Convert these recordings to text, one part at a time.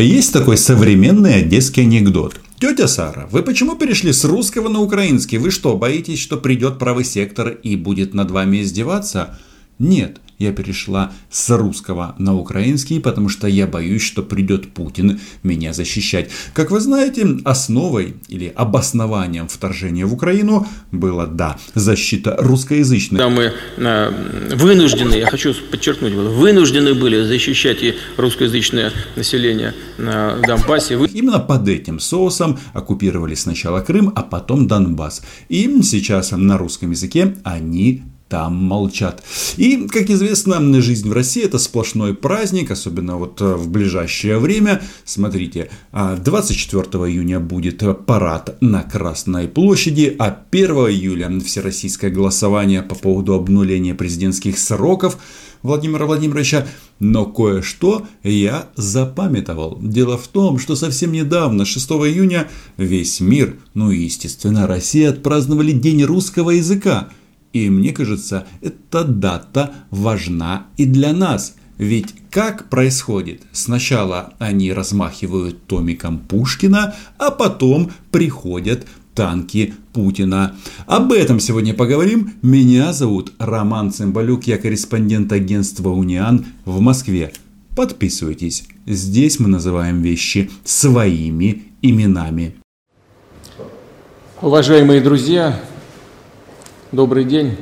Есть такой современный одесский анекдот. Тетя Сара, вы почему перешли с русского на украинский? Вы что, боитесь, что придет правый сектор и будет над вами издеваться? Нет, я перешла с русского на украинский, потому что я боюсь, что придет Путин меня защищать. Как вы знаете, основой или обоснованием вторжения в Украину было, да, защита русскоязычных. Да, мы э, вынуждены, я хочу подчеркнуть, вынуждены были защищать и русскоязычное население на Донбассе. Именно под этим соусом оккупировали сначала Крым, а потом Донбасс. И сейчас на русском языке они там молчат. И, как известно, жизнь в России это сплошной праздник, особенно вот э, в ближайшее время. Смотрите, 24 а, июня будет парад на Красной площади, а 1 июля всероссийское голосование по поводу обнуления президентских сроков Владимира Владимировича, но кое-что я запамятовал. Дело в том, что совсем недавно, 6 июня, весь мир, ну и естественно Россия, отпраздновали День русского языка – и мне кажется, эта дата важна и для нас. Ведь как происходит? Сначала они размахивают томиком Пушкина, а потом приходят танки Путина. Об этом сегодня поговорим. Меня зовут Роман Цымбалюк, я корреспондент агентства «Униан» в Москве. Подписывайтесь. Здесь мы называем вещи своими именами. Уважаемые друзья, Добрый день.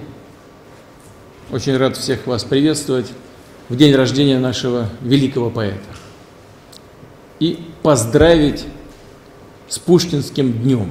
Очень рад всех вас приветствовать в день рождения нашего великого поэта. И поздравить с Пушкинским днем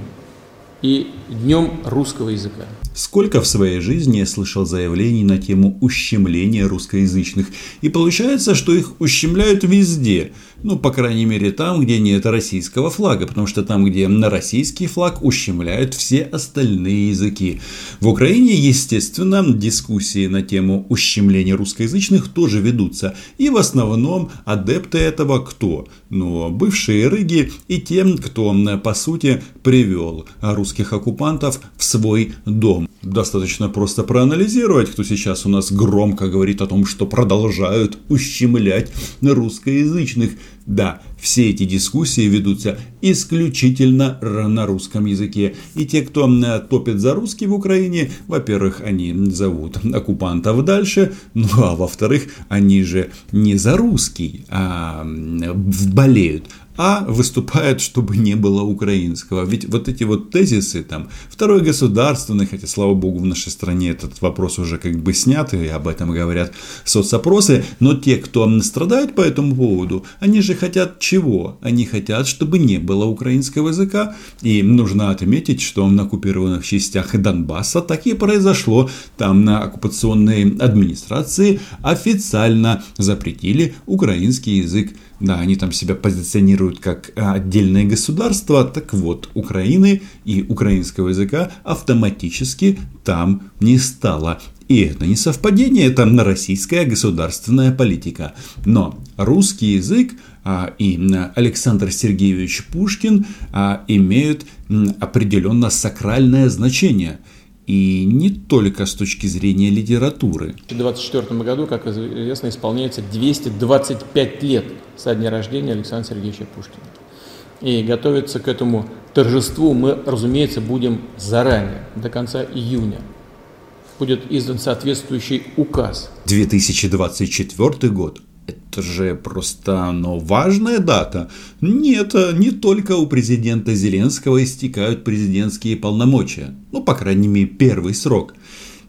и днем русского языка. Сколько в своей жизни я слышал заявлений на тему ущемления русскоязычных. И получается, что их ущемляют везде. Ну, по крайней мере, там, где нет российского флага. Потому что там, где на российский флаг, ущемляют все остальные языки. В Украине, естественно, дискуссии на тему ущемления русскоязычных тоже ведутся. И в основном адепты этого кто? Ну, бывшие рыги и тем, кто, по сути, привел русских оккупантов в свой дом. Достаточно просто проанализировать, кто сейчас у нас громко говорит о том, что продолжают ущемлять русскоязычных. Да, все эти дискуссии ведутся исключительно на русском языке. И те, кто топит за русский в Украине, во-первых, они зовут оккупантов дальше, ну а во-вторых, они же не за русский, а болеют а выступает, чтобы не было украинского. Ведь вот эти вот тезисы, там, второй государственный, хотя, слава богу, в нашей стране этот вопрос уже как бы снят, и об этом говорят соцопросы, но те, кто страдает по этому поводу, они же хотят чего? Они хотят, чтобы не было украинского языка, и нужно отметить, что на оккупированных частях Донбасса так и произошло. Там на оккупационной администрации официально запретили украинский язык. Да, они там себя позиционируют как отдельное государство. Так вот, Украины и украинского языка автоматически там не стало. И это не совпадение, это российская государственная политика. Но русский язык а, и Александр Сергеевич Пушкин а, имеют определенно сакральное значение – и не только с точки зрения литературы. В 2024 году, как известно, исполняется 225 лет со дня рождения Александра Сергеевича Пушкина. И готовиться к этому торжеству мы, разумеется, будем заранее, до конца июня. Будет издан соответствующий указ. 2024 год это же просто, ну, важная дата. Нет, не только у президента Зеленского истекают президентские полномочия. Ну, по крайней мере, первый срок.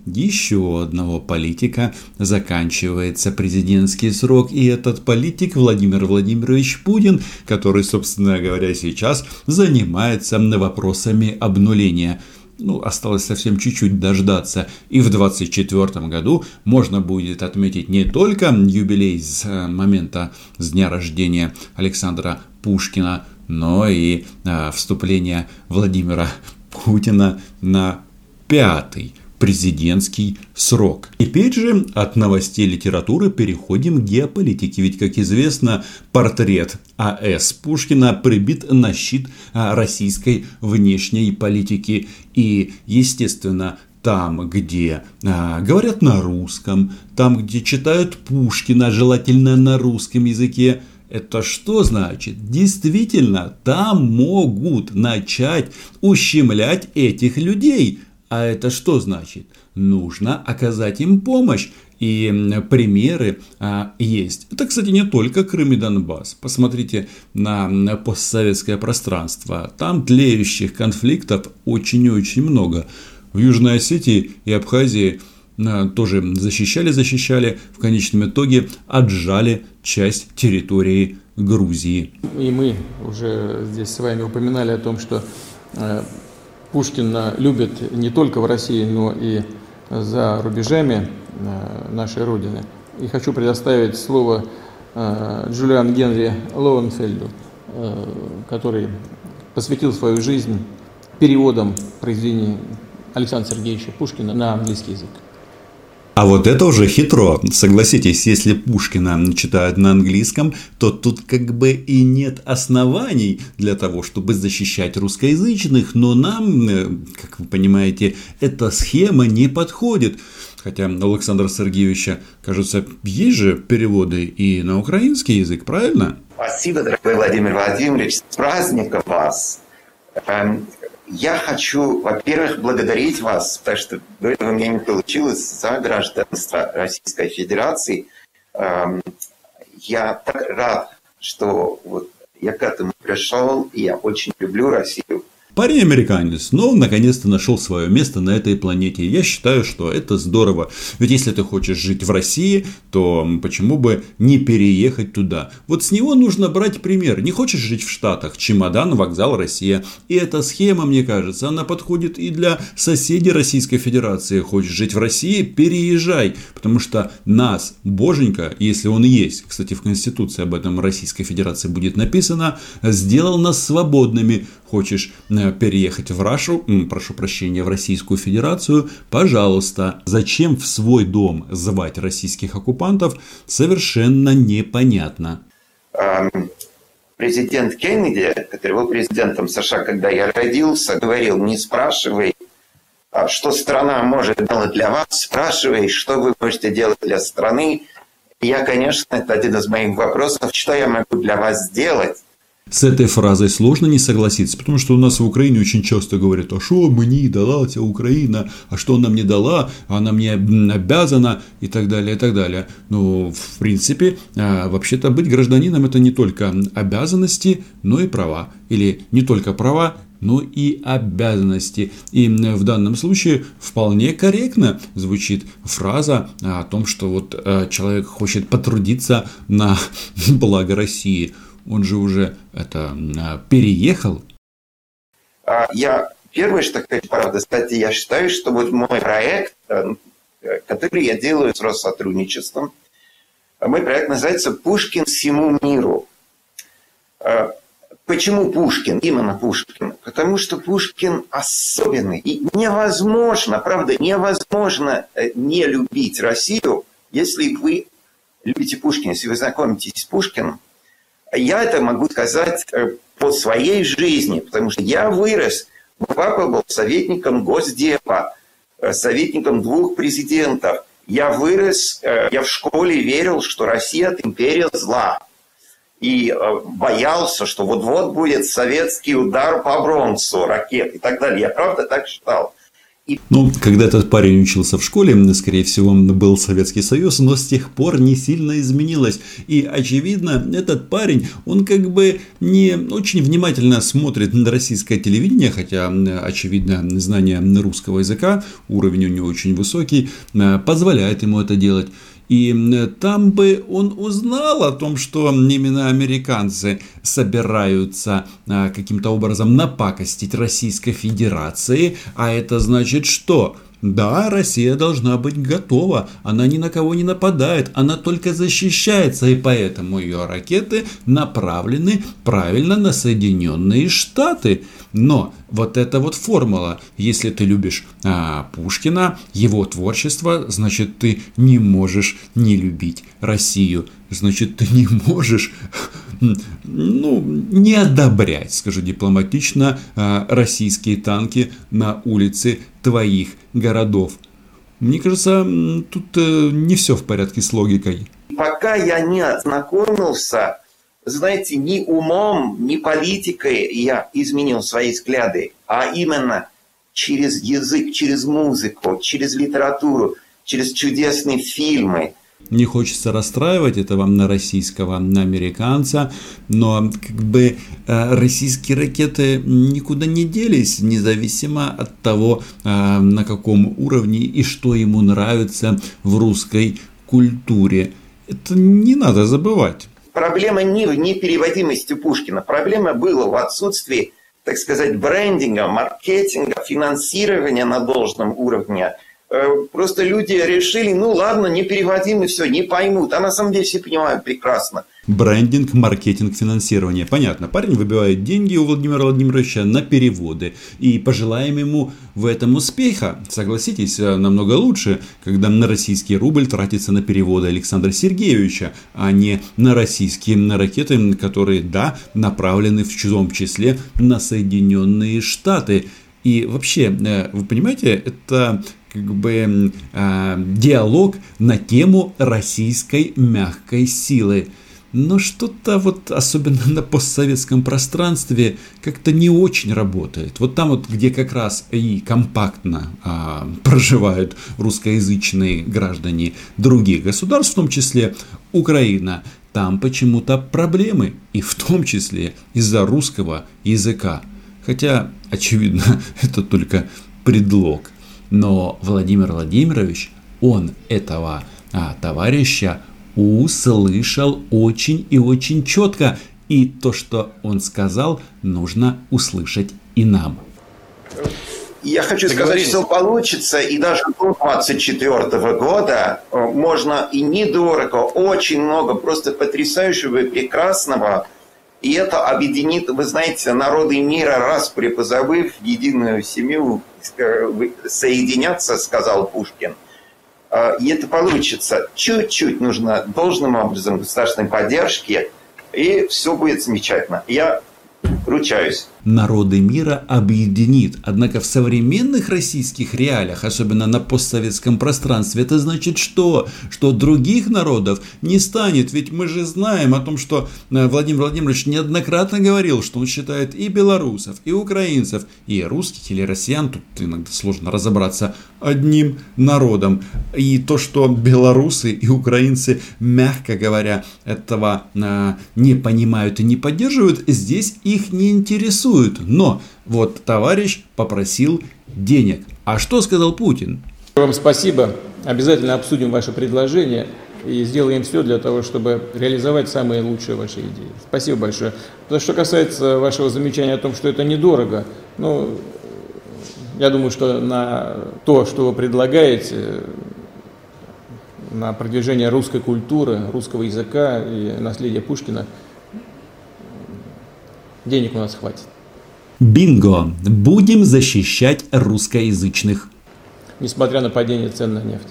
Еще одного политика заканчивается президентский срок, и этот политик Владимир Владимирович Путин, который, собственно говоря, сейчас занимается вопросами обнуления – ну, осталось совсем чуть-чуть дождаться. И в 2024 году можно будет отметить не только юбилей с э, момента с дня рождения Александра Пушкина, но и э, вступление Владимира Путина на пятый президентский срок. Теперь же от новостей литературы переходим к геополитике. Ведь, как известно, портрет А.С. Пушкина прибит на щит а, российской внешней политики. И, естественно, там, где а, говорят на русском, там, где читают Пушкина, желательно на русском языке, Это что значит? Действительно, там могут начать ущемлять этих людей. А это что значит? Нужно оказать им помощь. И примеры а, есть. Это, кстати, не только Крым и Донбасс. Посмотрите на постсоветское пространство. Там тлеющих конфликтов очень-очень много. В Южной Осетии и Абхазии а, тоже защищали, защищали, в конечном итоге отжали часть территории Грузии. И мы уже здесь с вами упоминали о том, что э, Пушкина любят не только в России, но и за рубежами э, нашей Родины. И хочу предоставить слово э, Джулиан Генри Лоуенфельду, э, который посвятил свою жизнь переводом произведений Александра Сергеевича Пушкина на английский язык. А вот это уже хитро. Согласитесь, если Пушкина читают на английском, то тут как бы и нет оснований для того, чтобы защищать русскоязычных, но нам, э, как вы понимаете, эта схема не подходит. Хотя у Александра Сергеевича, кажется, есть же переводы и на украинский язык, правильно? Спасибо, дорогой Владимир Владимирович. С праздником вас! Я хочу, во-первых, благодарить вас, потому что до этого у меня не получилось за гражданство Российской Федерации. Эм, я так рад, что вот я к этому пришел, и я очень люблю Россию. Парень американец, но он наконец-то нашел свое место на этой планете. Я считаю, что это здорово. Ведь если ты хочешь жить в России, то почему бы не переехать туда? Вот с него нужно брать пример. Не хочешь жить в Штатах? Чемодан, вокзал, Россия. И эта схема, мне кажется, она подходит и для соседей Российской Федерации. Хочешь жить в России? Переезжай. Потому что нас, боженька, если он есть, кстати, в Конституции об этом Российской Федерации будет написано, сделал нас свободными. Хочешь Э, переехать в Рашу, прошу прощения, в Российскую Федерацию, пожалуйста. Зачем в свой дом звать российских оккупантов, совершенно непонятно. Президент Кеннеди, который был президентом США, когда я родился, говорил, не спрашивай, а что страна может делать для вас, спрашивай, что вы можете делать для страны. Я, конечно, это один из моих вопросов, что я могу для вас сделать. С этой фразой сложно не согласиться, потому что у нас в Украине очень часто говорят, а что мне дала тебе Украина, а что она мне дала, она мне обязана и так далее, и так далее. Но, в принципе, а, вообще-то быть гражданином это не только обязанности, но и права. Или не только права, но и обязанности. И в данном случае вполне корректно звучит фраза о том, что вот а, человек хочет потрудиться на благо России – он же уже это а, переехал. А, я первое, что хочу правда сказать, я считаю, что вот мой проект, э, который я делаю с Россотрудничеством, мой проект называется «Пушкин всему миру». А, почему Пушкин? Именно Пушкин. Потому что Пушкин особенный. И невозможно, правда, невозможно э, не любить Россию, если вы любите Пушкина, если вы знакомитесь с Пушкиным, я это могу сказать э, по своей жизни, потому что я вырос. Папа был советником Госдепа, э, советником двух президентов. Я вырос, э, я в школе верил, что Россия – это империя зла. И боялся, что вот-вот будет советский удар по Бронцу, ракет и так далее. Я правда так считал. Ну, когда этот парень учился в школе, скорее всего, был Советский Союз, но с тех пор не сильно изменилось. И, очевидно, этот парень, он как бы не очень внимательно смотрит на российское телевидение, хотя, очевидно, знание русского языка, уровень у него очень высокий, э, позволяет ему это делать. И там бы он узнал о том, что именно американцы собираются а, каким-то образом напакостить Российской Федерации. А это значит что? Да, Россия должна быть готова, она ни на кого не нападает, она только защищается, и поэтому ее ракеты направлены правильно на Соединенные Штаты. Но вот эта вот формула, если ты любишь а, Пушкина, его творчество, значит ты не можешь не любить Россию, значит ты не можешь ну, не одобрять, скажу дипломатично, а, российские танки на улице твоих городов. Мне кажется, тут э, не все в порядке с логикой. Пока я не ознакомился знаете, ни умом, ни политикой я изменил свои взгляды, а именно через язык, через музыку, через литературу, через чудесные фильмы – не хочется расстраивать этого на российского, на американца, но как бы э, российские ракеты никуда не делись, независимо от того, э, на каком уровне и что ему нравится в русской культуре. Это не надо забывать. Проблема не в непереводимости Пушкина. Проблема была в отсутствии, так сказать, брендинга, маркетинга, финансирования на должном уровне – Э, просто люди решили, ну ладно, не переводим и все, не поймут. А на самом деле все понимают прекрасно. Брендинг, маркетинг, финансирование. Понятно, парень выбивает деньги у Владимира Владимировича на переводы. И пожелаем ему в этом успеха. Согласитесь, э, намного лучше, когда на российский рубль тратится на переводы Александра Сергеевича, а не на российские на ракеты, которые, да, направлены в чужом числе на Соединенные Штаты. И вообще, э, вы понимаете, это как бы э, диалог на тему российской мягкой силы. Но что-то вот, особенно на постсоветском пространстве, как-то не очень работает. Вот там вот, где как раз и компактно а, проживают русскоязычные граждане других государств, в том числе Украина, там почему-то проблемы, и в том числе из-за русского языка. Хотя, очевидно, это только предлог. Но Владимир Владимирович, он этого а, товарища услышал очень и очень четко. И то, что он сказал, нужно услышать и нам. Я хочу сказать, что получится, и даже до 24 года э, можно и недорого, очень много просто потрясающего и прекрасного и это объединит, вы знаете, народы мира, раз припозабыв единую семью, соединяться, сказал Пушкин. А, и это получится. Чуть-чуть нужно должным образом государственной поддержки, и все будет замечательно. Я ручаюсь народы мира объединит. Однако в современных российских реалиях, особенно на постсоветском пространстве, это значит что? Что других народов не станет. Ведь мы же знаем о том, что э, Владимир Владимирович неоднократно говорил, что он считает и белорусов, и украинцев, и русских или россиян, тут иногда сложно разобраться, одним народом. И то, что белорусы и украинцы, мягко говоря, этого э, не понимают и не поддерживают, здесь их не интересует интересует, но вот товарищ попросил денег. А что сказал Путин? Вам спасибо. Обязательно обсудим ваше предложение и сделаем все для того, чтобы реализовать самые лучшие ваши идеи. Спасибо большое. То, что касается вашего замечания о том, что это недорого, ну, я думаю, что на то, что вы предлагаете, на продвижение русской культуры, русского языка и наследия Пушкина, денег у нас хватит. Бинго! Будем защищать русскоязычных. Несмотря на падение цен на нефть.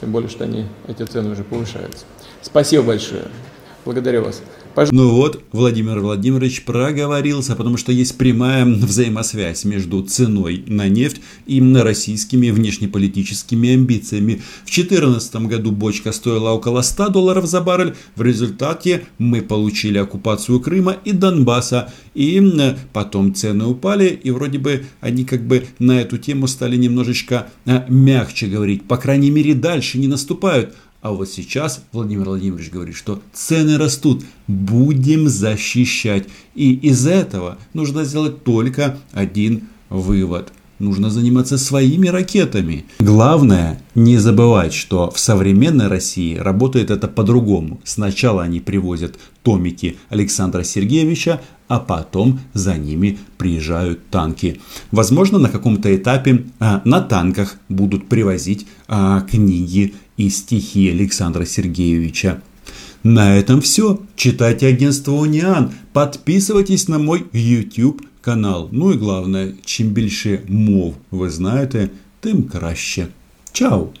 Тем более, что они, эти цены уже повышаются. Спасибо большое. Благодарю вас. Ну вот, Владимир Владимирович проговорился, потому что есть прямая взаимосвязь между ценой на нефть и российскими внешнеполитическими амбициями. В 2014 году бочка стоила около 100 долларов за баррель. В результате мы получили оккупацию Крыма и Донбасса. И потом цены упали, и вроде бы они как бы на эту тему стали немножечко э, мягче говорить. По крайней мере, дальше не наступают. А вот сейчас Владимир Владимирович говорит, что цены растут, будем защищать. И из этого нужно сделать только один вывод. Нужно заниматься своими ракетами. Главное не забывать, что в современной России работает это по-другому. Сначала они привозят томики Александра Сергеевича, а потом за ними приезжают танки. Возможно, на каком-то этапе а, на танках будут привозить а, книги и стихи Александра Сергеевича. На этом все. Читайте агентство Униан, подписывайтесь на мой YouTube канал. Ну и главное, чим більше мов ви знаєте, тим краще. Чао!